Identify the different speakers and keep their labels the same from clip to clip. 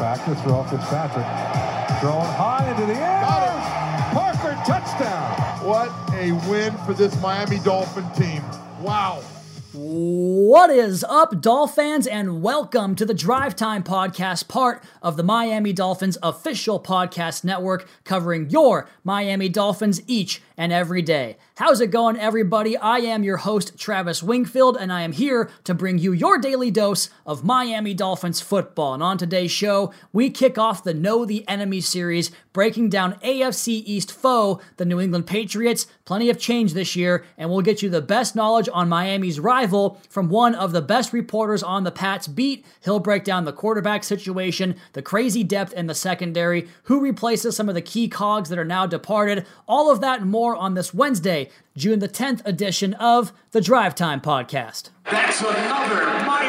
Speaker 1: Back to throw Fitzpatrick. Throwing high into the air. Parker touchdown.
Speaker 2: What a win for this Miami Dolphin team. Wow.
Speaker 3: What is up, Dolphins, and welcome to the Drive Time Podcast, part of the Miami Dolphins official podcast network, covering your Miami Dolphins each and every day. How's it going, everybody? I am your host, Travis Wingfield, and I am here to bring you your daily dose of Miami Dolphins football. And on today's show, we kick off the Know the Enemy series, breaking down AFC East foe, the New England Patriots. Plenty of change this year, and we'll get you the best knowledge on Miami's rival from one of the best reporters on the Pats beat. He'll break down the quarterback situation, the crazy depth in the secondary, who replaces some of the key cogs that are now departed, all of that and more on this Wednesday, June the 10th edition of the Drive Time Podcast.
Speaker 4: That's another.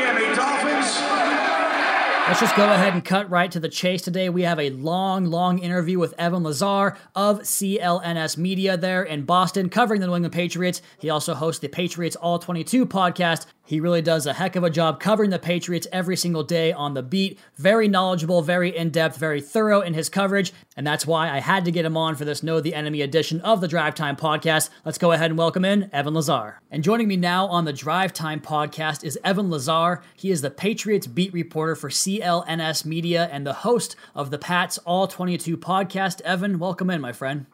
Speaker 3: Let's just go ahead and cut right to the chase today. We have a long, long interview with Evan Lazar of CLNS Media there in Boston, covering the New England Patriots. He also hosts the Patriots All 22 podcast. He really does a heck of a job covering the Patriots every single day on the beat. Very knowledgeable, very in depth, very thorough in his coverage. And that's why I had to get him on for this Know the Enemy edition of the Drive Time podcast. Let's go ahead and welcome in Evan Lazar. And joining me now on the Drive Time podcast is Evan Lazar. He is the Patriots beat reporter for CLNS Media and the host of the Pats All 22 podcast. Evan, welcome in, my friend.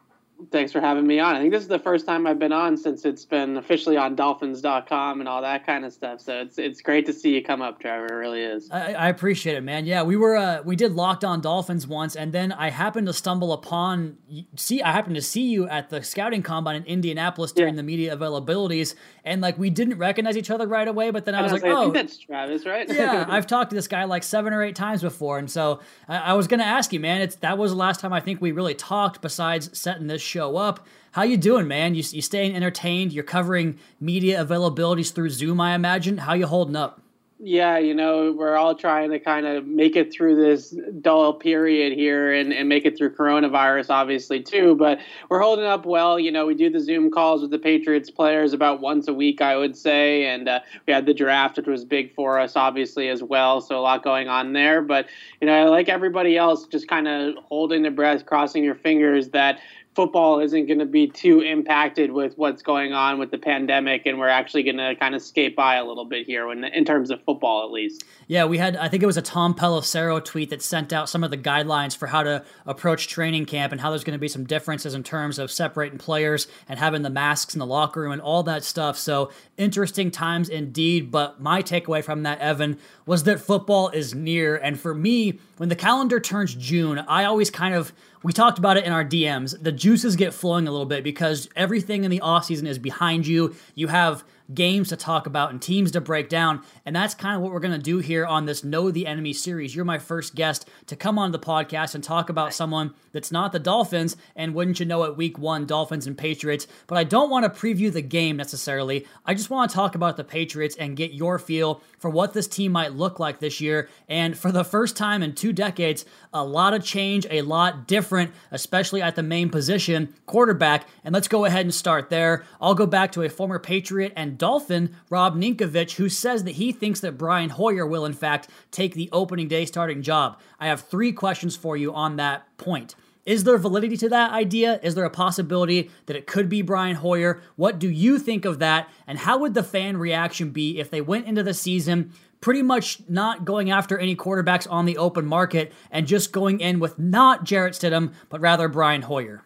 Speaker 5: Thanks for having me on. I think this is the first time I've been on since it's been officially on dolphins.com and all that kind of stuff. So it's it's great to see you come up, Trevor. It really is.
Speaker 3: I, I appreciate it, man. Yeah, we were uh, we did Locked On Dolphins once, and then I happened to stumble upon see I happened to see you at the scouting combine in Indianapolis during yeah. the media availabilities, and like we didn't recognize each other right away. But then I, I was, like, oh,
Speaker 5: that's Travis, right?
Speaker 3: yeah, I've talked to this guy like seven or eight times before, and so I, I was gonna ask you, man. It's that was the last time I think we really talked besides setting this show up. How you doing, man? You you staying entertained? You're covering media availabilities through Zoom, I imagine. How you holding up?
Speaker 5: Yeah, you know, we're all trying to kind of make it through this dull period here and, and make it through coronavirus, obviously, too. But we're holding up well. You know, we do the Zoom calls with the Patriots players about once a week, I would say. And uh, we had the draft, which was big for us, obviously, as well. So a lot going on there. But, you know, like everybody else, just kind of holding the breath, crossing your fingers that football isn't going to be too impacted with what's going on with the pandemic and we're actually going to kind of skate by a little bit here when, in terms of football at least.
Speaker 3: Yeah we had i think it was a tom pelissero tweet that sent out some of the guidelines for how to approach training camp and how there's going to be some differences in terms of separating players and having the masks in the locker room and all that stuff. So interesting times indeed but my takeaway from that evan was that football is near. And for me when the calendar turns june i always kind of we talked about it in our DMs. The juices get flowing a little bit because everything in the offseason is behind you. You have games to talk about and teams to break down. And that's kind of what we're going to do here on this Know the Enemy series. You're my first guest to come on the podcast and talk about someone that's not the Dolphins. And wouldn't you know it, week one, Dolphins and Patriots. But I don't want to preview the game necessarily. I just want to talk about the Patriots and get your feel for what this team might look like this year. And for the first time in two decades, a lot of change, a lot different, especially at the main position, quarterback. And let's go ahead and start there. I'll go back to a former Patriot and Dolphin, Rob Ninkovich, who says that he thinks that Brian Hoyer will, in fact, take the opening day starting job. I have three questions for you on that point. Is there validity to that idea? Is there a possibility that it could be Brian Hoyer? What do you think of that? And how would the fan reaction be if they went into the season pretty much not going after any quarterbacks on the open market and just going in with not Jarrett Stidham, but rather Brian Hoyer?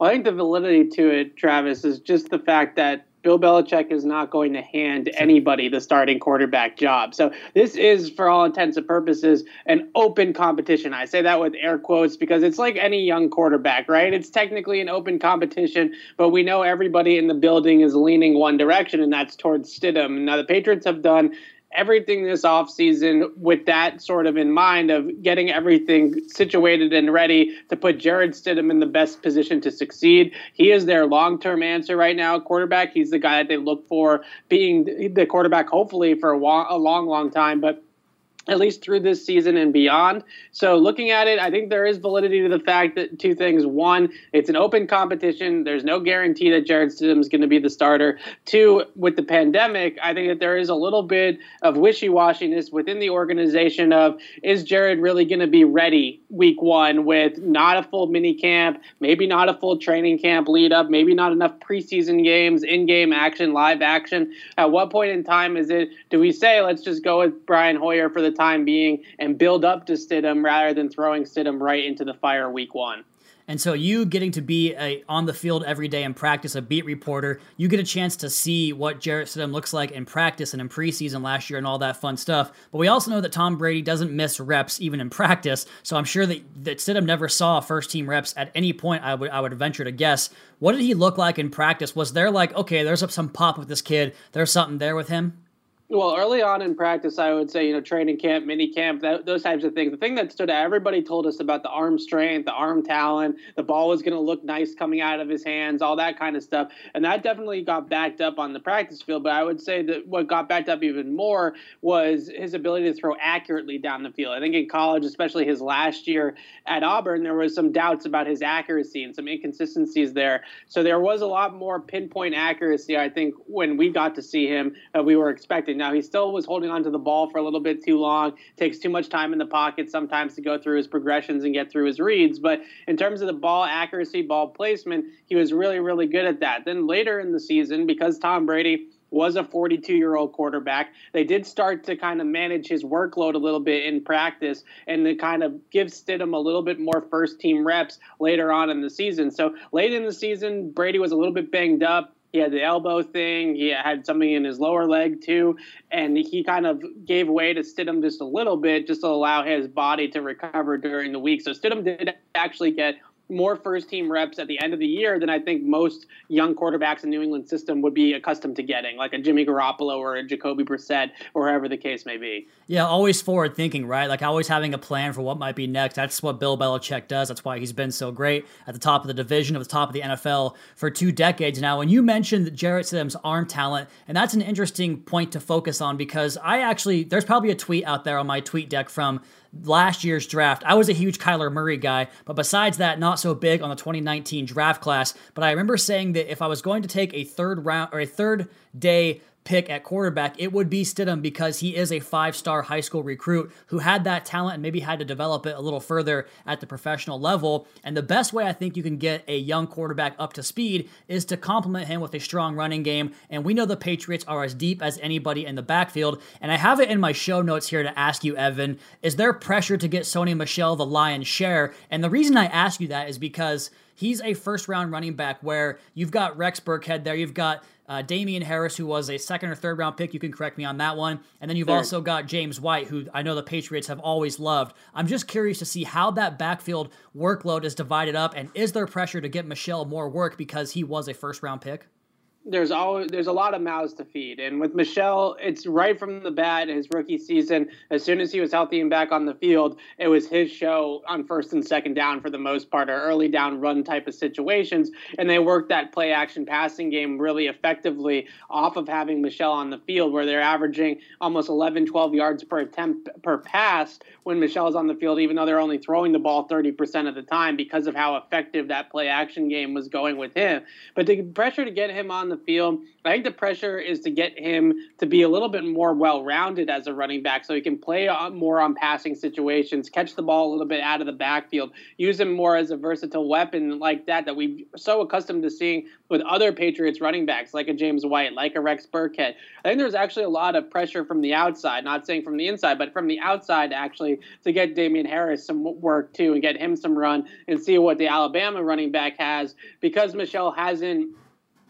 Speaker 5: I think the validity to it, Travis, is just the fact that Bill Belichick is not going to hand anybody the starting quarterback job. So this is, for all intents and purposes, an open competition. I say that with air quotes because it's like any young quarterback, right? It's technically an open competition, but we know everybody in the building is leaning one direction, and that's towards Stidham. Now the Patriots have done everything this offseason with that sort of in mind of getting everything situated and ready to put Jarrett Stidham in the best position to succeed. He is their long-term answer right now, quarterback. He's the guy that they look for being the quarterback hopefully for a long, a long, long time, but at least through this season and beyond. So looking at it, I think there is validity to the fact that two things. One, it's an open competition. There's no guarantee that Jarrett Stidham is going to be the starter. Two, with the pandemic, I think that there is a little bit of wishy-washiness within the organization of is Jarrett really going to be ready week one with not a full mini camp, maybe not a full training camp lead up, maybe not enough preseason games, in-game action, live action. At what point in time is it, do we say, let's just go with Brian Hoyer for the time being and build up to Stidham rather than throwing Stidham right into the fire week one.
Speaker 3: And so you getting to be a on the field every day in practice, a beat reporter, you get a chance to see what Jarrett Stidham looks like in practice and in preseason last year and all that fun stuff. But we also know that Tom Brady doesn't miss reps even in practice. So I'm sure that, that Stidham never saw first team reps at any point, I would I would venture to guess. What did he look like in practice? Was there like, okay, there's some pop with this kid, there's something there with him?
Speaker 5: Well, early on in practice, I would say, you know, training camp, mini camp, that, those types of things. The thing that stood out, everybody told us about the arm strength, the arm talent, the ball was going to look nice coming out of his hands, all that kind of stuff. And that definitely got backed up on the practice field. But I would say that what got backed up even more was his ability to throw accurately down the field. I think in college, especially his last year at Auburn, there was some doubts about his accuracy and some inconsistencies there. So there was a lot more pinpoint accuracy, I think, when we got to see him that we were expecting. Now, he still was holding onto the ball for a little bit too long, takes too much time in the pocket sometimes to go through his progressions and get through his reads. But in terms of the ball accuracy, ball placement, he was really, really good at that. Then later in the season, because Tom Brady was a 42 year old quarterback. They did start to kind of manage his workload a little bit in practice and to kind of give Stidham a little bit more first team reps later on in the season. So late in the season, Brady was a little bit banged up. He had the elbow thing. He had something in his lower leg too, and he kind of gave way to Stidham just a little bit, just to allow his body to recover during the week. So Stidham did actually get more first team reps at the end of the year than I think most young quarterbacks in New England system would be accustomed to getting, like a Jimmy Garoppolo or a Jacoby Brissett or whoever the case may be.
Speaker 3: Yeah, always forward thinking, right? Like always having a plan for what might be next. That's what Bill Belichick does. That's why he's been so great at the top of the division, at the top of the NFL for two decades now. And you mentioned Jarrett Sims' arm talent, and that's an interesting point to focus on because I actually there's probably a tweet out there on my tweet deck from last year's draft. I was a huge Kyler Murray guy, but besides that, not so big on the 2019 draft class. But I remember saying that if I was going to take a third round or a third day pick at quarterback, it would be Stidham because he is a five star high school recruit who had that talent and maybe had to develop it a little further at the professional level. And the best way I think you can get a young quarterback up to speed is to complement him with a strong running game. And we know the Patriots are as deep as anybody in the backfield. And I have it in my show notes here to ask you, Evan, is there pressure to get Sony Michel the lion's share? And the reason I ask you that is because he's a first round running back where you've got Rex Burkhead there, you've got uh, Damien Harris, who was a second or third round pick. You can correct me on that one. And then you've third. also got James White, who I know the Patriots have always loved. I'm just curious to see how that backfield workload is divided up, and is there pressure to get Michel more work because he was a first round pick?
Speaker 5: There's always there's a lot of mouths to feed. And with Michel it's right from the bat his rookie season as soon as he was healthy and back on the field it was his show on first and second down for the most part or early down run type of situations. And they worked that play action passing game really effectively off of having Michel on the field where they're averaging almost 11 12 yards per attempt per pass when michel's on the field even though they're only throwing the ball 30% of the time because of how effective that play action game was going with him. But the pressure to get him on the field. I think the pressure is to get him to be a little bit more well rounded as a running back so he can play more on passing situations, catch the ball a little bit out of the backfield, use him more as a versatile weapon like that that we're so accustomed to seeing with other Patriots running backs like a James White, like a Rex Burkhead. I think there's actually a lot of pressure from the outside, not saying from the inside, but from the outside actually to get Damien Harris some work too and get him some run and see what the Alabama running back has because Michel hasn't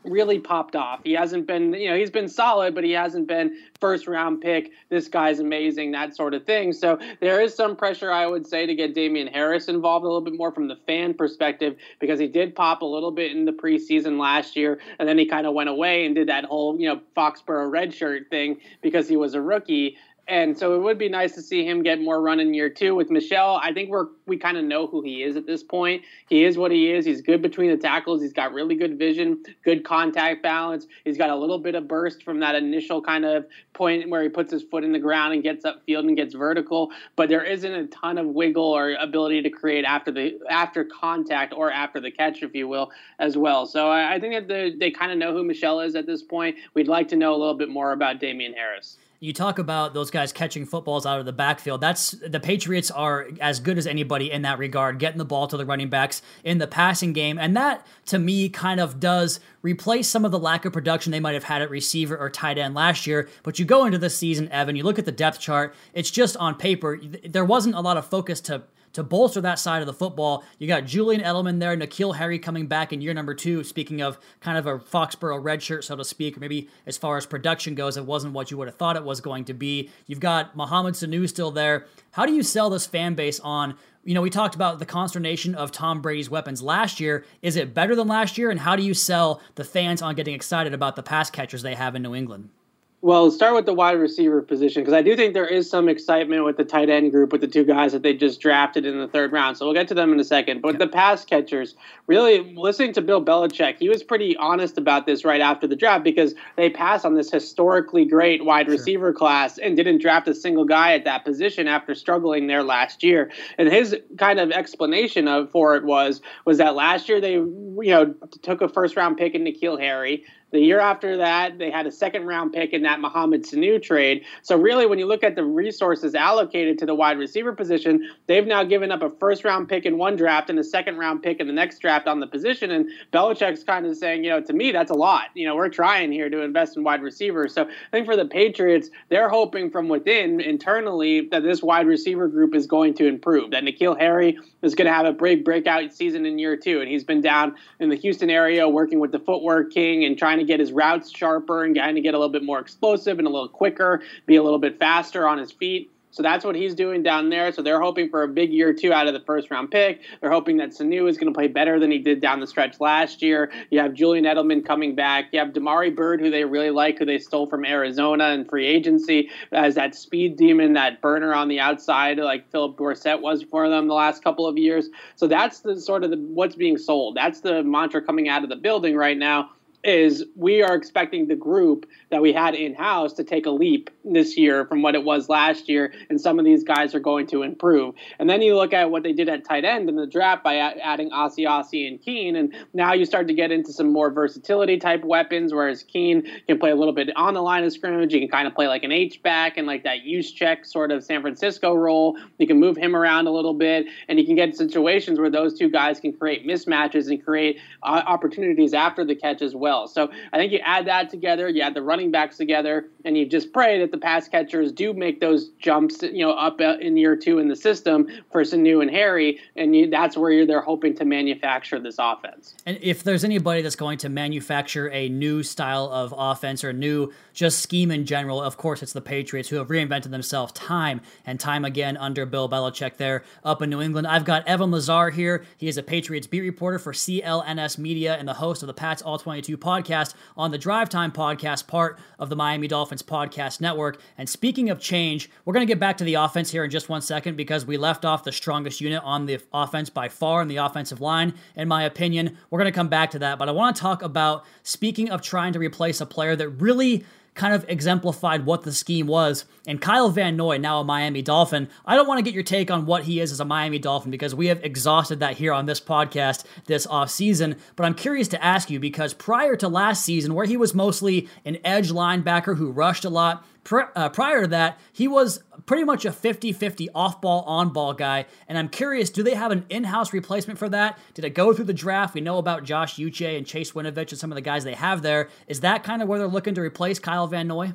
Speaker 5: really popped off. He hasn't been, you know, he's been solid, but he hasn't been first round pick. This guy's amazing, that sort of thing. So there is some pressure, I would say, to get Damien Harris involved a little bit more from the fan perspective because he did pop a little bit in the preseason last year, and then he kind of went away and did that whole, you know, Foxborough redshirt thing because he was a rookie And so it would be nice to see him get more run in year two with Michel. I think we're we kind of know who he is at this point. He is what he is. He's good between the tackles. He's got really good vision, good contact balance. He's got a little bit of burst from that initial kind of point where he puts his foot in the ground and gets upfield and gets vertical. But there isn't a ton of wiggle or ability to create after the after contact or after the catch, if you will, as well. So I, I think that the, they kind of know who Michel is at this point. We'd like to know a little bit more about Damien Harris
Speaker 3: you talk about those guys catching footballs out of the backfield. That's the Patriots are as good as anybody in that regard, getting the ball to the running backs in the passing game. And that to me kind of does replace some of the lack of production they might have had at receiver or tight end last year. But you go into this season, Evan, you look at the depth chart, it's just on paper. There wasn't a lot of focus to to bolster that side of the football. You got Julian Edelman there, N'Keal Harry coming back in year number two. Speaking of kind of a Foxborough red shirt, so to speak, maybe as far as production goes, it wasn't what you would have thought it was going to be. You've got Mohamed Sanu still there. How do you sell this fan base on? You know, we talked about the consternation of Tom Brady's weapons last year. Is it better than last year? And how do you sell the fans on getting excited about the pass catchers they have in New England?
Speaker 5: Well, start with the wide receiver position because I do think there is some excitement with the tight end group with the two guys that they just drafted in the third round. So we'll get to them in a second. But the pass catchers, really listening to Bill Belichick, he was pretty honest about this right after the draft because they passed on this historically great wide sure. receiver class and didn't draft a single guy at that position after struggling there last year. And his kind of explanation of for it was was that last year they you know took a first round pick in N'Keal Harry. The year after that, they had a second round pick in that Mohamed Sanu trade. So, really, when you look at the resources allocated to the wide receiver position, they've now given up a first round pick in one draft and a second round pick in the next draft on the position. And Belichick's kind of saying, you know, to me, that's a lot. You know, we're trying here to invest in wide receivers. So, I think for the Patriots, they're hoping from within internally that this wide receiver group is going to improve, that N'Keal Harry is going to have a big breakout season in year two. And he's been down in the Houston area working with the footwork king and trying to get his routes sharper and trying to get a little bit more explosive and a little quicker, be a little bit faster on his feet. So that's what he's doing down there. So they're hoping for a big year two out of the first round pick. They're hoping that Sanu is going to play better than he did down the stretch last year. You have Julian Edelman coming back. You have Damiere Byrd, who they really like, who they stole from Arizona in free agency as that speed demon, that burner on the outside, like Phillip Dorsett was for them the last couple of years. So that's the sort of the, what's being sold. That's the mantra coming out of the building right now is we are expecting the group that we had in house to take a leap this year from what it was last year, and some of these guys are going to improve. And then you look at what they did at tight end in the draft by adding Asiasi and Keene, and now you start to get into some more versatility type weapons, whereas Keene can play a little bit on the line of scrimmage. He can kind of play like an H back and like that Juszczyk sort of San Francisco role. You can move him around a little bit, and you can get situations where those two guys can create mismatches and create uh, opportunities after the catch as well. So I think you add that together, you add the running backs together, and you just pray that the pass catchers do make those jumps, you know, up uh, in year two in the system for Sanu and Harry, and you, that's where they're hoping to manufacture this offense.
Speaker 3: And if there's anybody that's going to manufacture a new style of offense or new just scheme in general, of course, it's the Patriots who have reinvented themselves time and time again under Bill Belichick there up in New England. I've got Evan Lazar here. He is a Patriots beat reporter for CLNS Media and the host of the Pats All 22 podcast on the Drive Time podcast, part of the Miami Dolphins podcast network. And speaking of change, we're going to get back to the offense here in just one second because we left off the strongest unit on the offense by far in the offensive line, in my opinion. We're going to come back to that, but I want to talk about speaking of trying to replace a player that really kind of exemplified what the scheme was. And Kyle Van Noy, now a Miami Dolphin, I don't want to get your take on what he is as a Miami Dolphin because we have exhausted that here on this podcast this offseason. But I'm curious to ask you because prior to last season, where he was mostly an edge linebacker who rushed a lot, uh, prior to that, he was pretty much a 50 50 off ball, on ball guy. And I'm curious, do they have an in house replacement for that? Did it go through the draft? We know about Josh Uche and Chase Winovich and some of the guys they have there. Is that kind of where they're looking to replace Kyle Van Noy?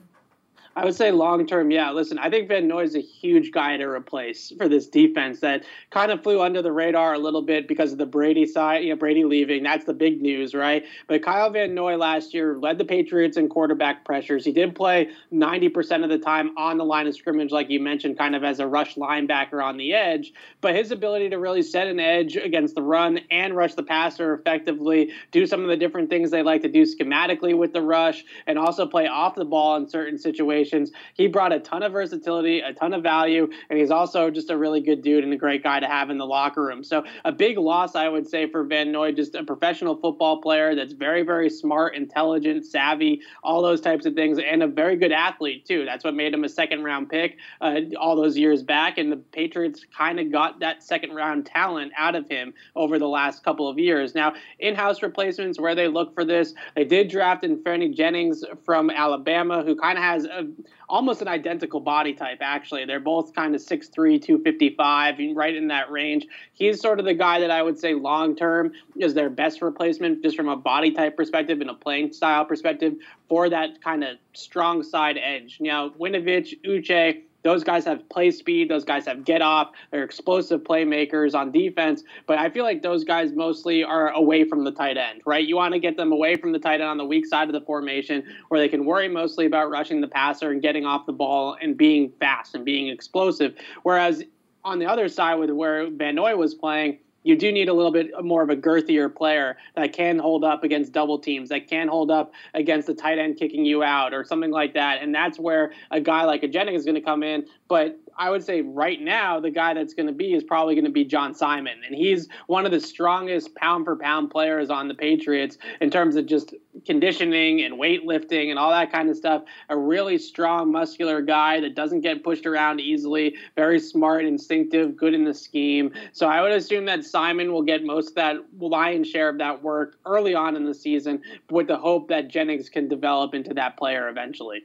Speaker 5: I would say long term, yeah. Listen, I think Van Noy is a huge guy to replace for this defense that kind of flew under the radar a little bit because of the Brady side, you know, Brady leaving. That's the big news, right? But Kyle Van Noy last year led the Patriots in quarterback pressures. He did play 90% of the time on the line of scrimmage, like you mentioned, kind of as a rush linebacker on the edge. But his ability to really set an edge against the run and rush the passer effectively, do some of the different things they like to do schematically with the rush, and also play off the ball in certain situations formations. He brought a ton of versatility, a ton of value, and he's also just a really good dude and a great guy to have in the locker room. So a big loss, I would say, for Van Noy, just a professional football player that's very, very smart, intelligent, savvy, all those types of things, and a very good athlete too. That's what made him a second round pick uh, all those years back, and the Patriots kind of got that second round talent out of him over the last couple of years. Now, in-house replacements, where they look for this, they did draft in Anfernee Jennings from Alabama, who kind of has a, almost an identical body type. Actually, they're both kind of 6'3", 255, right in that range. He's sort of the guy that I would say long term is their best replacement, just from a body type perspective and a playing style perspective for that kind of strong side edge. Now, Winovich, Uche those guys have play speed. Those guys have get off. They're explosive playmakers on defense. But I feel like those guys mostly are away from the tight end, right? You want to get them away from the tight end on the weak side of the formation where they can worry mostly about rushing the passer and getting off the ball and being fast and being explosive. Whereas on the other side, with where Van Noy was playing, you do need a little bit more of a girthier player that can hold up against double teams, that can hold up against the tight end kicking you out or something like that. And that's where a guy like a Jennings is going to come in. But I would say right now, the guy that's going to be is probably going to be John Simon. And he's one of the strongest pound for pound players on the Patriots in terms of just conditioning and weightlifting and all that kind of stuff. A really strong, muscular guy that doesn't get pushed around easily, very smart, instinctive, good in the scheme. So I would assume that Simon will get most of that lion's share of that work early on in the season with the hope that Jennings can develop into that player eventually.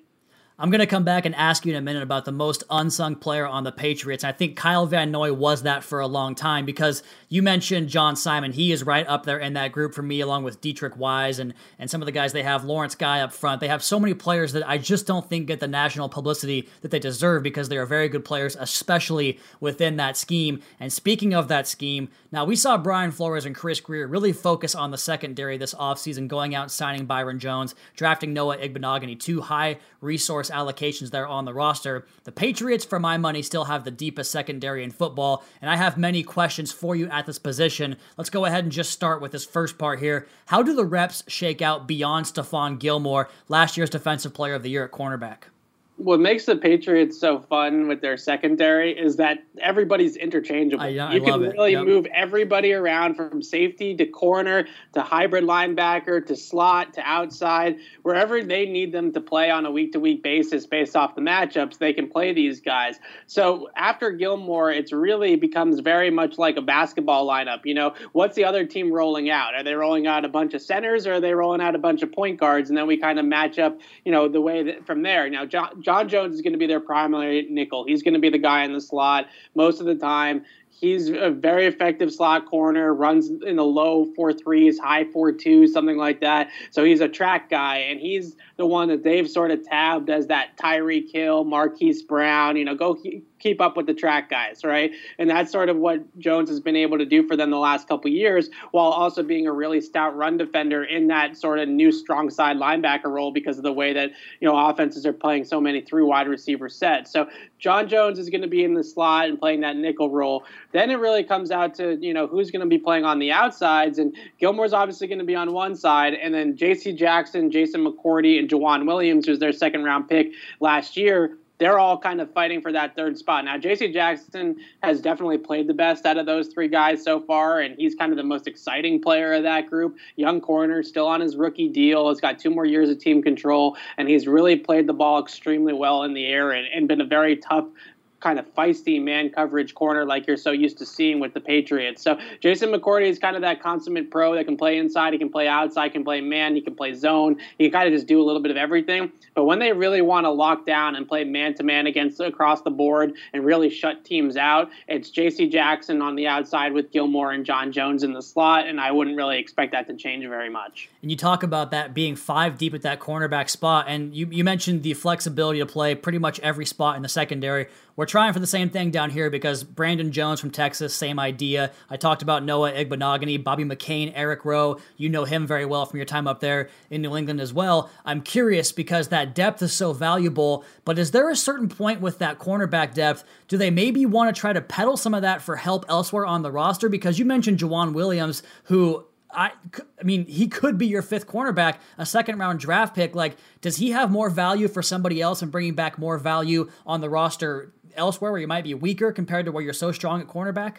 Speaker 3: I'm going to come back and ask you in a minute about the most unsung player on the Patriots. I think Kyle Van Noy was that for a long time because you mentioned John Simon. He is right up there in that group for me, along with Deatrich Wise and, and some of the guys they have, Lawrence Guy up front. They have so many players that I just don't think get the national publicity that they deserve because they are very good players, especially within that scheme. And speaking of that scheme, now we saw Brian Flores and Chris Grier really focus on the secondary this offseason, going out and signing Byron Jones, drafting Noah Igbinoghene, two high resource allocations there on the roster. The Patriots, for my money, still have the deepest secondary in football, and I have many questions for you at this position. Let's go ahead and just start with this first part here. How do the reps shake out beyond Stephon Gilmore, last year's Defensive Player of the Year at cornerback?
Speaker 5: What makes the Patriots so fun with their secondary is that everybody's interchangeable.
Speaker 3: I, I
Speaker 5: you can really
Speaker 3: yep.
Speaker 5: move everybody around from safety to corner to hybrid linebacker to slot to outside, wherever they need them to play on a week to week basis based off the matchups, they can play these guys. So after Gilmore, it's really becomes very much like a basketball lineup. You know, what's the other team rolling out? Are they rolling out a bunch of centers or are they rolling out a bunch of point guards? And then we kind of match up, you know, the way that from there. Now, John, John John Jones is going to be their primary nickel. He's going to be the guy in the slot most of the time. He's a very effective slot corner, runs in the low four threes, high four twos, something like that. So he's a track guy, and he's the one that they've sort of tabbed as that Tyreek Hill, Marquise Brown, you know, go keep up with the track guys, right? And that's sort of what Jones has been able to do for them the last couple years, while also being a really stout run defender in that sort of new strong side linebacker role because of the way that you know offenses are playing so many three wide receiver sets. So John Jones is going to be in the slot and playing that nickel role. Then it really comes out to you know who's going to be playing on the outsides, and Gilmore's obviously going to be on one side, and then J.C. Jackson, Jason McCourty, and Joejuan Williams, who's their second round pick last year they're all kind of fighting for that third spot. Now, J.C. Jackson has definitely played the best out of those three guys so far, and he's kind of the most exciting player of that group. Young corner, still on his rookie deal, has got two more years of team control, and he's really played the ball extremely well in the air and, and been a very tough kind of feisty man coverage corner like you're so used to seeing with the Patriots. So Jason McCourty is kind of that consummate pro that can play inside, he can play outside, can play man, he can play zone, he can kind of just do a little bit of everything. But when they really want to lock down and play man to man against across the board and really shut teams out, it's J.C. Jackson on the outside with Gilmore and John Jones in the slot, and I wouldn't really expect that to change very much.
Speaker 3: And you talk about that being five deep at that cornerback spot, and you, you mentioned the flexibility to play pretty much every spot in the secondary. We're trying for the same thing down here because Brandon Jones from Texas, same idea. I talked about Noah Igbinoghene, Bobby McCain, Eric Rowe. You know him very well from your time up there in New England as well. I'm curious because that depth is so valuable, but is there a certain point with that cornerback depth? Do they maybe want to try to peddle some of that for help elsewhere on the roster? Because you mentioned Joejuan Williams, who I, I mean, he could be your fifth cornerback, a second round draft pick. Like, does he have more value for somebody else and bringing back more value on the roster elsewhere where you might be weaker compared to where you're so strong at cornerback?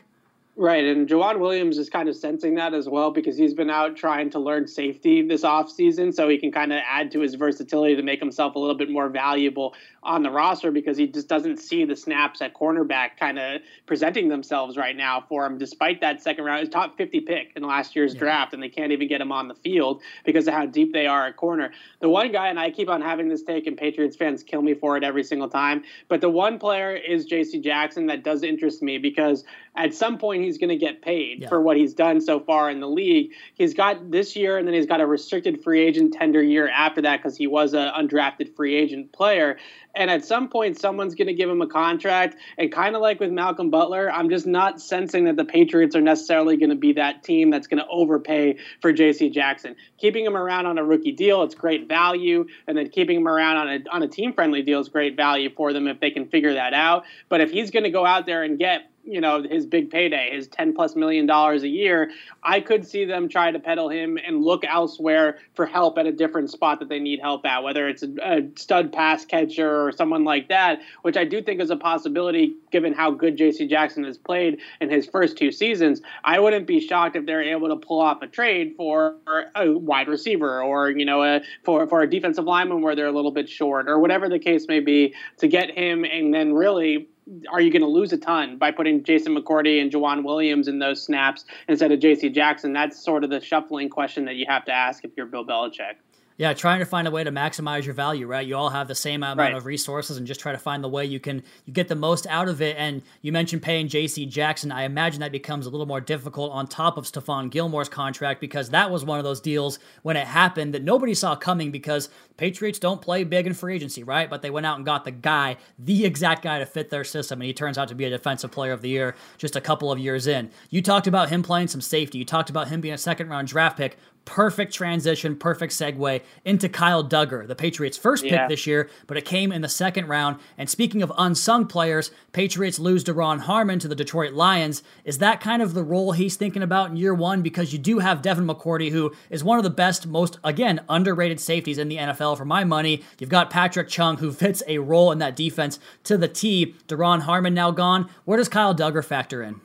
Speaker 5: Right, and Joejuan Williams is kind of sensing that as well because he's been out trying to learn safety this offseason so he can kind of add to his versatility to make himself a little bit more valuable on the roster because he just doesn't see the snaps at cornerback kind of presenting themselves right now for him despite that second round top 50 pick in last year's yeah. draft and they can't even get him on the field because of how deep they are at corner. The one guy and I keep on having this take and Patriots fans kill me for it every single time, but the one player is JC Jackson that does interest me because at some point he's going to get paid yeah. for what he's done so far in the league. He's got this year, and then he's got a restricted free agent tender year after that because he was an undrafted free agent player. And at some point, someone's going to give him a contract. And kind of like with Malcolm Butler, I'm just not sensing that the Patriots are necessarily going to be that team that's going to overpay for J.C. Jackson. Keeping him around on a rookie deal, it's great value. And then keeping him around on a, on a team friendly deal is great value for them if they can figure that out. But if he's going to go out there and get you know his big payday his 10 plus million dollars a year i could see them try to peddle him and look elsewhere for help at a different spot that they need help at whether it's a, a stud pass catcher or someone like that which i do think is a possibility given how good jc jackson has played in his first two seasons. I wouldn't be shocked if they're able to pull off a trade for a wide receiver or you know a, for, for a defensive lineman where they're a little bit short or whatever the case may be to get him and then really are you going to lose a ton by putting Jason McCourty and Joejuan Williams in those snaps instead of J.C. Jackson? That's sort of the shuffling question that you have to ask if you're Bill Belichick.
Speaker 3: Yeah, trying to find a way to maximize your value, right? You all have the same amount
Speaker 5: right.
Speaker 3: of resources and just try to find the way you can you get the most out of it. And you mentioned paying JC Jackson. I imagine that becomes a little more difficult on top of Stephon Gilmore's contract because that was one of those deals when it happened that nobody saw coming because Patriots don't play big in free agency, right? But they went out and got the guy, the exact guy to fit their system, and he turns out to be a defensive player of the year just a couple of years in. You talked about him playing some safety. You talked about him being a second round draft pick perfect transition, perfect segue into Kyle Dugger, the Patriots' first pick yeah. this year, but it came in the second round. And speaking of unsung players, Patriots lose Duron Harmon to the Detroit Lions. Is that kind of the role he's thinking about in year one? Because you do have Devin McCourty, who is one of the best, most, again, underrated safeties in the NFL for my money. You've got Patrick Chung, who fits a role in that defense to the T. Duron Harmon now gone. Where does Kyle Dugger factor in?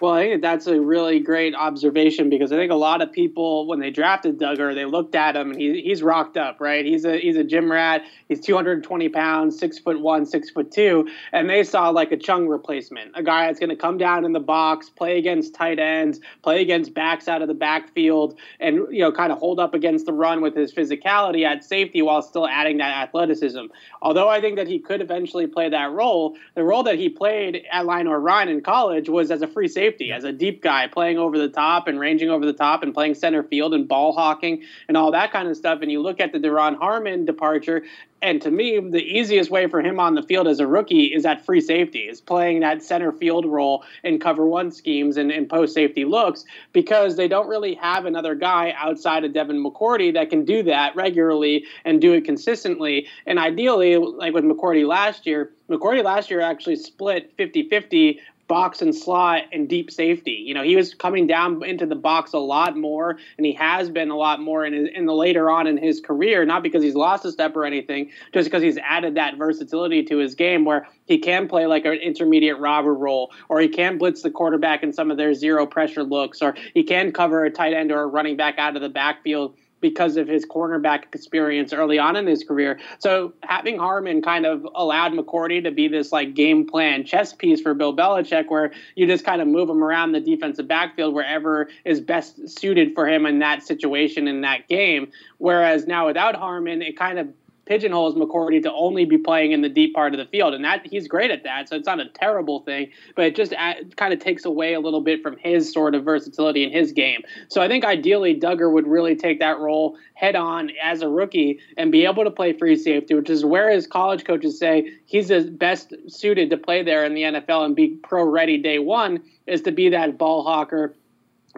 Speaker 5: Well, I think that's a really great observation because I think a lot of people, when they drafted Dugger, they looked at him and he, he's rocked up, right? He's a he's a gym rat. He's 220 pounds, six foot one, six foot two, and they saw like a Chung replacement, a guy that's going to come down in the box, play against tight ends, play against backs out of the backfield, and you know kind of hold up against the run with his physicality at safety while still adding that athleticism. Although I think that he could eventually play that role, the role that he played at Lenoir-Rhyne in college was as a free safety safety, as a deep guy, playing over the top and ranging over the top and playing center field and ball hawking and all that kind of stuff. And you look at the Duron Harmon departure, and to me, the easiest way for him on the field as a rookie is at free safety, is playing that center field role in cover one schemes and, and post safety looks because they don't really have another guy outside of Devin McCourty that can do that regularly and do it consistently. And ideally, like with McCourty last year, McCourty last year actually split 50 50 box and slot and deep safety. You know, he was coming down into the box a lot more, and he has been a lot more in, his, in the later on in his career. Not because he's lost a step or anything, just because he's added that versatility to his game, where he can play like an intermediate robber role, or he can blitz the quarterback in some of their zero pressure looks, or he can cover a tight end or a running back out of the backfield because of his cornerback experience early on in his career. So having Harmon kind of allowed McCourty to be this like game plan chess piece for Bill Belichick, where you just kind of move him around the defensive backfield wherever is best suited for him in that situation in that game. Whereas now without Harmon, it kind of pigeonholes McCourty to only be playing in the deep part of the field, and that he's great at that. So it's not a terrible thing, but it just kind of takes away a little bit from his sort of versatility in his game. So I think ideally Dugger would really take that role head on as a rookie and be able to play free safety, which is where his college coaches say he's the best suited to play there in the NFL and be pro ready day one is to be that ball hawker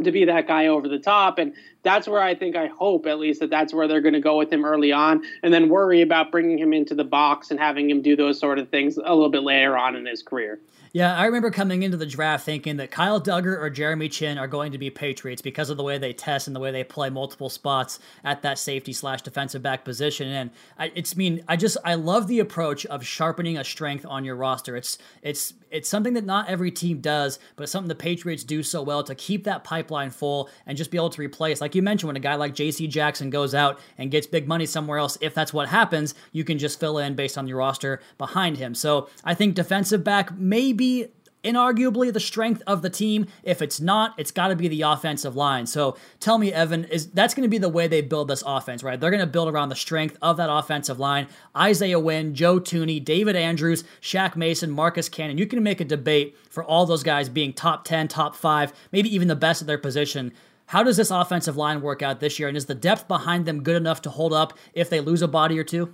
Speaker 5: to be that guy over the top. And that's where I think I hope at least that that's where they're going to go with him early on and then worry about bringing him into the box and having him do those sort of things a little bit later on in his career.
Speaker 3: Yeah, I remember coming into the draft thinking that Kyle Dugger or Jeremy Chinn are going to be Patriots because of the way they test and the way they play multiple spots at that safety slash defensive back position. And I, it's mean, I just I love the approach of sharpening a strength on your roster. It's it's it's something that not every team does, but something the Patriots do so well to keep that pipeline full and just be able to replace. Like you mentioned, when a guy like J.C. Jackson goes out and gets big money somewhere else, if that's what happens, you can just fill in based on your roster behind him. So I think defensive back maybe be inarguably the strength of the team. If it's not, it's got to be the offensive line. So tell me, Evan, is that's going to be the way they build this offense, right? They're going to build around the strength of that offensive line. Isaiah Wynn, Joe Thuney, David Andrews, Shaq Mason, Marcus Cannon. You can make a debate for all those guys being top 10, top 5, maybe even the best at their position. How does this offensive line work out this year? And is the depth behind them good enough to hold up if they lose a body or two?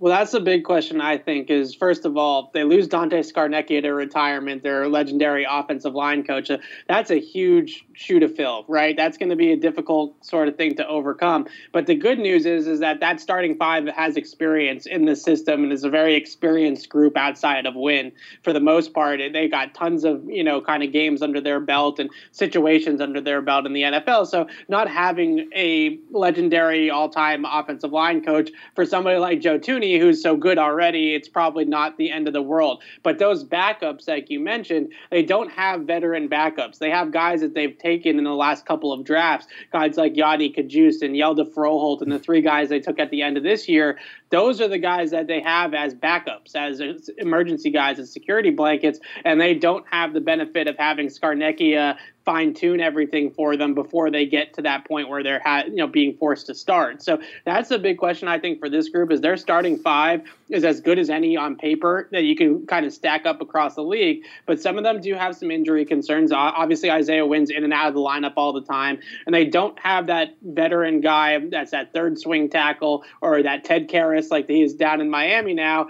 Speaker 5: Well, that's a big question, I think, is first of all, they lose Dante Scarnecchia to retirement, their legendary offensive line coach. Uh, that's a huge shoe to fill, right? That's going to be a difficult sort of thing to overcome. But the good news is, is that that starting five has experience in the system and is a very experienced group outside of Wynn. For the most part, they've got tons of, you know, kind of games under their belt and situations under their belt in the NFL. So not having a legendary all-time offensive line coach for somebody like Joe Who's so good already, it's probably not the end of the world. But those backups, like you mentioned, they don't have veteran backups. They have guys that they've taken in the last couple of drafts, guys like Yodny Cajuste and Hjalte Froholdt and the three guys they took at the end of this year. Those are the guys that they have as backups, as emergency guys, as security blankets, and they don't have the benefit of having Scarnecchia fine tune everything for them before they get to that point where they're ha- you know being forced to start. So that's a big question I think for this group is their starting five is as good as any on paper that you can kind of stack up across the league. But some of them do have some injury concerns. Obviously Isaiah Wynn's in and out of the lineup all the time, and they don't have that veteran guy that's that third swing tackle or that Ted Karras like he is down in Miami now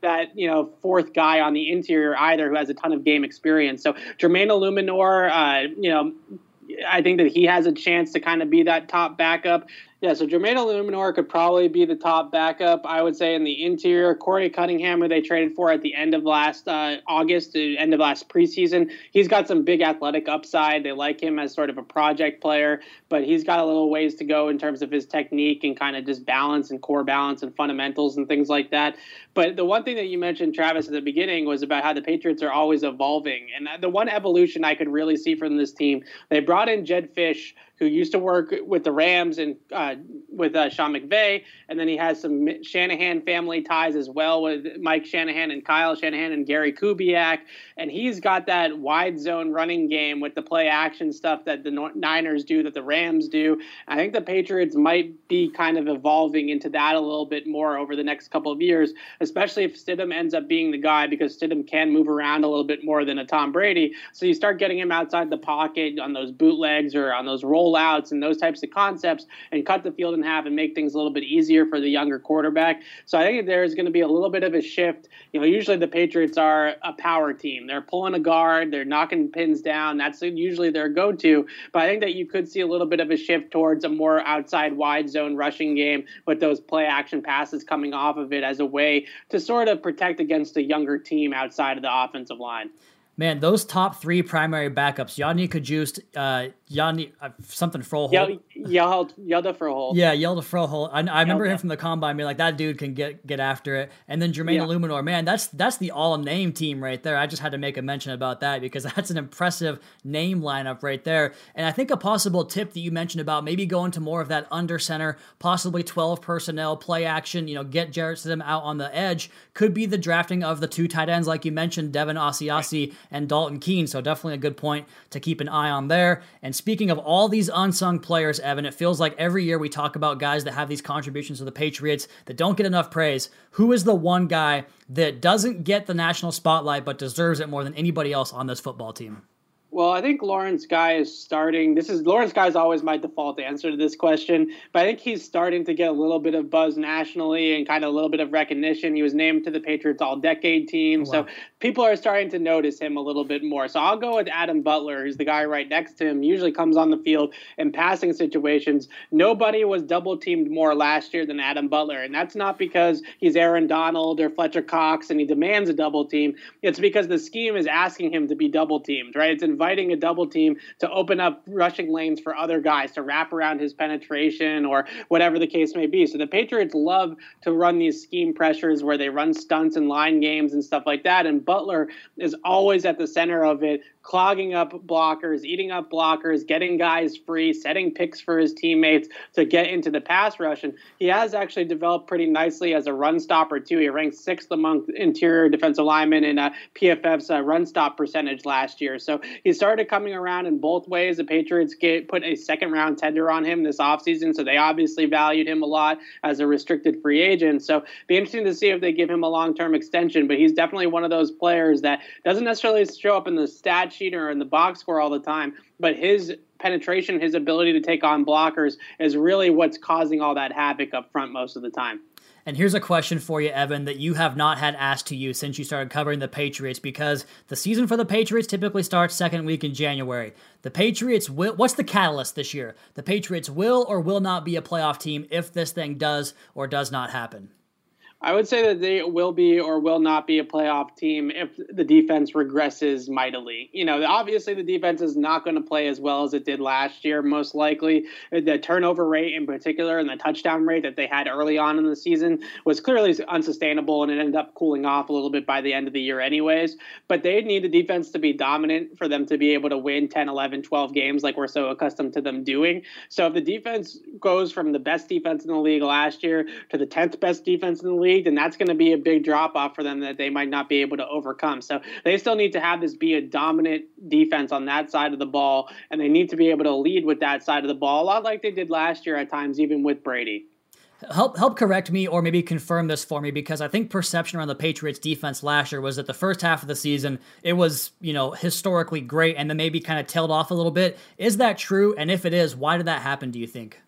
Speaker 5: that you know fourth guy on the interior either who has a ton of game experience. So Jermaine Eluemunor, uh, you know, I think that he has a chance to kind of be that top backup. Yeah, so Jermaine Eluemunor could probably be the top backup, I would say, in the interior. Korey Cunningham, who they traded for at the end of last uh, August, the end of last preseason, he's got some big athletic upside. They like him as sort of a project player, but he's got a little ways to go in terms of his technique and kind of just balance and core balance and fundamentals and things like that. But the one thing that you mentioned, Travis, at the beginning was about how the Patriots are always evolving. And the one evolution I could really see from this team, they brought in Jed Fisch who used to work with the Rams and uh, with uh, Sean McVay, and then he has some Shanahan family ties as well with Mike Shanahan and Kyle Shanahan and Gary Kubiak, and he's got that wide zone running game with the play action stuff that the Niners do, that the Rams do. I think the Patriots might be kind of evolving into that a little bit more over the next couple of years, especially if Stidham ends up being the guy because Stidham can move around a little bit more than a Tom Brady. So you start getting him outside the pocket on those bootlegs or on those roll rollouts and those types of concepts and cut the field in half and make things a little bit easier for the younger quarterback. So I think there's going to be a little bit of a shift. You know, usually the Patriots are a power team. They're pulling a guard, they're knocking pins down. That's usually their go-to. But I think that you could see a little bit of a shift towards a more outside wide zone rushing game with those play action passes coming off of it as a way to sort of protect against a younger team outside of the offensive line.
Speaker 3: Man, those top three primary backups, Yanni Cajuste, uh, Yanni uh, something Froholdt.
Speaker 5: Yell, Hjalte Froholdt.
Speaker 3: Yeah, Hjalte Froholdt. I, I remember him from the combine being like, that dude can get get after it. And then Jermaine yeah. Eluemunor, man, that's that's the all name team right there. I just had to make a mention about that because that's an impressive name lineup right there. And I think a possible tip that you mentioned about maybe going to more of that under center, possibly 12 personnel, play action, you know, get Jarrett Stidham out on the edge, could be the drafting of the two tight ends, like you mentioned, Devin Asiasi and Dalton Keene. So definitely a good point to keep an eye on there. And speaking of all these unsung players, Evan, it feels like every year we talk about guys that have these contributions to the Patriots that don't get enough praise. Who is the one guy that doesn't get the national spotlight but deserves it more than anybody else on this football team?
Speaker 5: Well, I think Lawrence Guy is starting. This is Lawrence Guy is always my default answer to this question, but I think he's starting to get a little bit of buzz nationally and kind of a little bit of recognition. He was named to the Patriots All Decade team, wow. so people are starting to notice him a little bit more. So I'll go with Adam Butler, who's the guy right next to him. Usually comes on the field in passing situations. Nobody was double teamed more last year than Adam Butler, and that's not because he's Aaron Donald or Fletcher Cox and he demands a double team. It's because the scheme is asking him to be double teamed, right? It's inviting a double team to open up rushing lanes for other guys to wrap around his penetration or whatever the case may be. So the Patriots love to run these scheme pressures where they run stunts and line games and stuff like that. And Butler is always at the center of it, clogging up blockers, eating up blockers, getting guys free, setting picks for his teammates to get into the pass rush. And he has actually developed pretty nicely as a run stopper, too. He ranked sixth among interior defensive linemen in uh, PFF's uh, run stop percentage last year. So he started coming around in both ways. The Patriots get, put a second round tender on him this offseason, so they obviously valued him a lot as a restricted free agent. So be interesting to see if they give him a long term extension. But he's definitely one of those players that doesn't necessarily show up in the stat sheet or in the box score all the time, but his penetration, his ability to take on blockers is really what's causing all that havoc up front most of the time.
Speaker 3: And here's a question for you, Evan, that you have not had asked to you since you started covering the Patriots because the season for the Patriots typically starts second week in January. The Patriots will, what's the catalyst this year? The Patriots will or will not be a playoff team if this thing does or does not happen.
Speaker 5: I would say that they will be or will not be a playoff team if the defense regresses mightily. You know, obviously the defense is not going to play as well as it did last year, most likely. The turnover rate in particular and the touchdown rate that they had early on in the season was clearly unsustainable and it ended up cooling off a little bit by the end of the year, anyways. But they need the defense to be dominant for them to be able to win 10, 11, 12 games like we're so accustomed to them doing. So if the defense goes from the best defense in the league last year to the 10th best defense in the league, league, then that's going to be a big drop off for them that they might not be able to overcome. So they still need to have this be a dominant defense on that side of the ball, and they need to be able to lead with that side of the ball, a lot like they did last year at times, even with Brady.
Speaker 3: Help help correct me or maybe confirm this for me because I think perception around the Patriots defense last year was that the first half of the season it was, you know, historically great and then maybe kind of tailed off a little bit. Is that true? And if it is, why did that happen, do you think?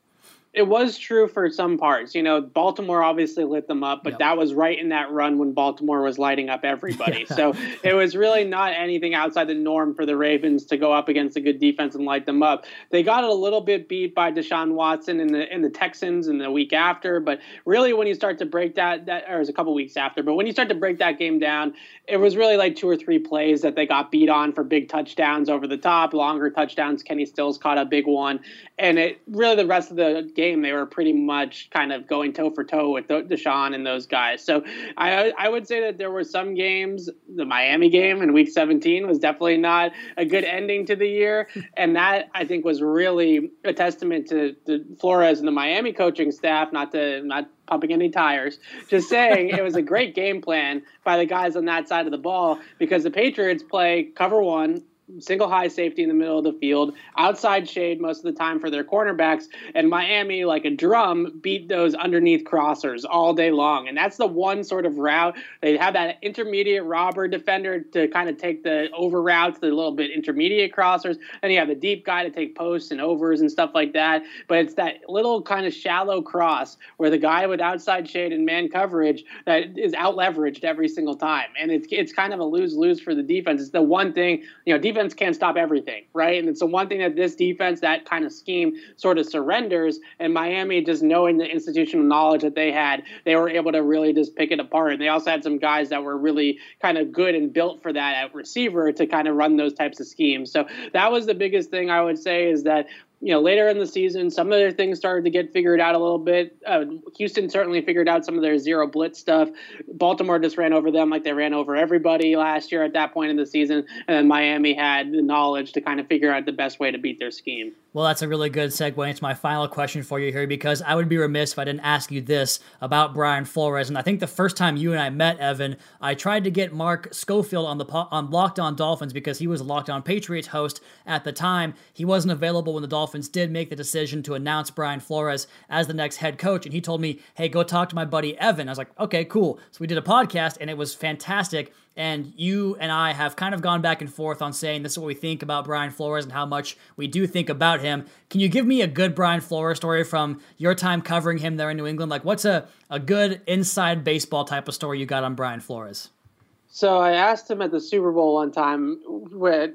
Speaker 5: It was true for some parts. You know, Baltimore obviously lit them up, but yep. that was right in that run when Baltimore was lighting up everybody. so it was really not anything outside the norm for the Ravens to go up against a good defense and light them up. They got a little bit beat by Deshaun Watson in the in the Texans in the week after, but really when you start to break that that or it was a couple weeks after, but when you start to break that game down, it was really like two or three plays that they got beat on for big touchdowns over the top, longer touchdowns. Kenny Stills caught a big one, and it really the rest of the game they were pretty much kind of going toe for toe with Deshaun and those guys. So I I would say that there were some games. The Miami game in Week 17 was definitely not a good ending to the year, and that I think was really a testament to, to Flores and the Miami coaching staff. Not to not pumping any tires. Just saying it was a great game plan by the guys on that side of the ball because the Patriots play cover one single high safety in the middle of the field, outside shade most of the time for their cornerbacks, and Miami, like a drum, beat those underneath crossers all day long. And that's the one sort of route. They have that intermediate robber defender to kind of take the over routes, the little bit intermediate crossers. and you have the deep guy to take posts and overs and stuff like that. But it's that little kind of shallow cross where the guy with outside shade and man coverage that is out leveraged every single time. And it's, it's kind of a lose lose for the defense. It's the one thing, you know, defense defense can't stop everything, right? And it's the one thing that this defense, that kind of scheme, sort of surrenders. And Miami, just knowing the institutional knowledge that they had, they were able to really just pick it apart. And they also had some guys that were really kind of good and built for that at receiver to kind of run those types of schemes. So that was the biggest thing I would say is that you know, later in the season, some of their things started to get figured out a little bit. Uh, Houston certainly figured out some of their zero blitz stuff. Baltimore just ran over them like they ran over everybody last year at that point in the season. And then Miami had the knowledge to kind of figure out the best way to beat their scheme.
Speaker 3: Well, that's a really good segue into my final question for you here because I would be remiss if I didn't ask you this about Brian Flores. And I think the first time you and I met, Evan, I tried to get Mark Schofield on the on Locked On Dolphins because he was a Locked On Patriots host at the time. He wasn't available when the Dolphins did make the decision to announce Brian Flores as the next head coach. And he told me, hey, go talk to my buddy Evan. I was like, okay, cool. So we did a podcast and it was fantastic. And you and I have kind of gone back and forth on saying this is what we think about Brian Flores and how much we do think about him. Can you give me a good Brian Flores story from your time covering him there in New England? Like, what's a, a good inside baseball type of story you got on Brian Flores?
Speaker 5: So I asked him at the Super Bowl one time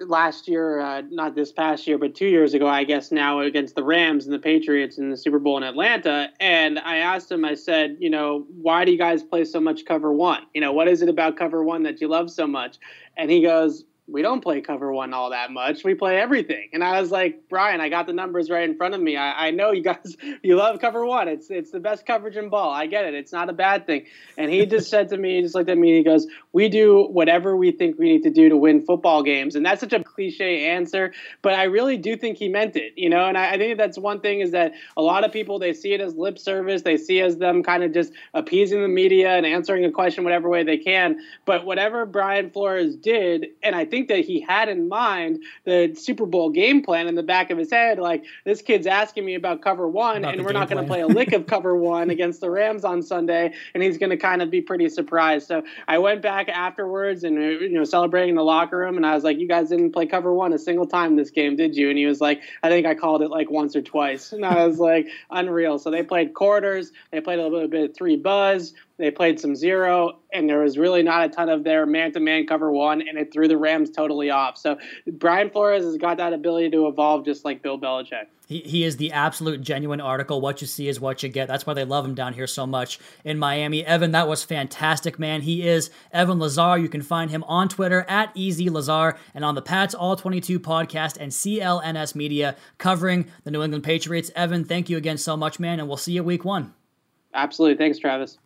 Speaker 5: last year, uh, not this past year, but two years ago, I guess now against the Rams and the Patriots in the Super Bowl in Atlanta. And I asked him, I said, you know, why do you guys play so much cover one? You know, what is it about cover one that you love so much? And he goes, we don't play cover one all that much. We play everything. And I was like, Brian, I got the numbers right in front of me. I, I know you guys you love cover one. It's it's the best coverage in ball. I get it. It's not a bad thing. And he just said to me, he just looked at me and he goes, We do whatever we think we need to do to win football games. And that's such a cliche answer, but I really do think he meant it, you know, and I, I think that's one thing is that a lot of people they see it as lip service, they see as them kind of just appeasing the media and answering a question whatever way they can. But whatever Brian Flores did, and I think think that he had in mind the Super Bowl game plan in the back of his head. Like, this kid's asking me about cover one, and we're not going to play a lick of cover one against the Rams on Sunday, and he's going to kind of be pretty surprised. So I went back afterwards and, uh, you know, celebrating in the locker room, and I was like, You guys didn't play cover one a single time this game, did you? And he was like, I think I called it like once or twice. And I was like, Unreal. So they played quarters, they played a little bit of three buzz. They played some zero, and there was really not a ton of their man to man cover one, and it threw the Rams totally off. So Brian Flores has got that ability to evolve just like Bill Belichick.
Speaker 3: He, he is the absolute genuine article. What you see is what you get. That's why they love him down here so much in Miami. Evan, that was fantastic, man. He is Evan Lazar. You can find him on Twitter at Easy Lazar and on the Pats All 22 podcast and CLNS Media covering the New England Patriots. Evan, thank you again so much, man, and we'll see you week one.
Speaker 5: Absolutely. Thanks, Travis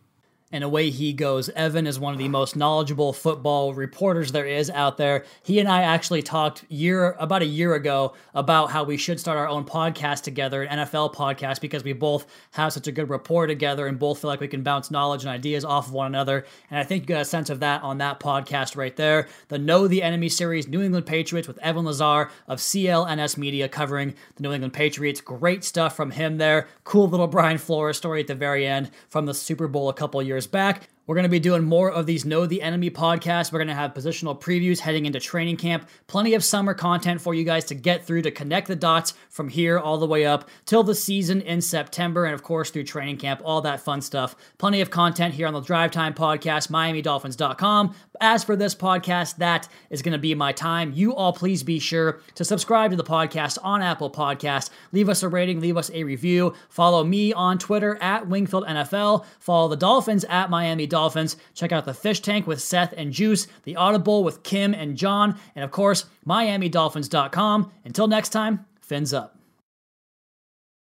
Speaker 3: and away he goes. Evan is one of the most knowledgeable football reporters there is out there. He and I actually talked year about a year ago about how we should start our own podcast together, an NFL podcast, because we both have such a good rapport together and both feel like we can bounce knowledge and ideas off of one another. And I think you got a sense of that on that podcast right there. The Know the Enemy series, New England Patriots with Evan Lazar of CLNS Media covering the New England Patriots. Great stuff from him there. Cool little Brian Flores story at the very end from the Super Bowl a couple years back. We're going to be doing more of these Know the Enemy podcasts. We're going to have positional previews heading into training camp. Plenty of summer content for you guys to get through to connect the dots from here all the way up till the season in September. And of course, through training camp, all that fun stuff. Plenty of content here on the Drive Time podcast, MiamiDolphins.com. As for this podcast, that is going to be my time. You all please be sure to subscribe to the podcast on Apple Podcasts. Leave us a rating, leave us a review. Follow me on Twitter at Wingfield NFL. Follow the Dolphins at Miami Dolphins. Check out the Fish Tank with Seth and Juice, the Audible with Kim and John, and of course, MiamiDolphins.com. Until next time, fins up.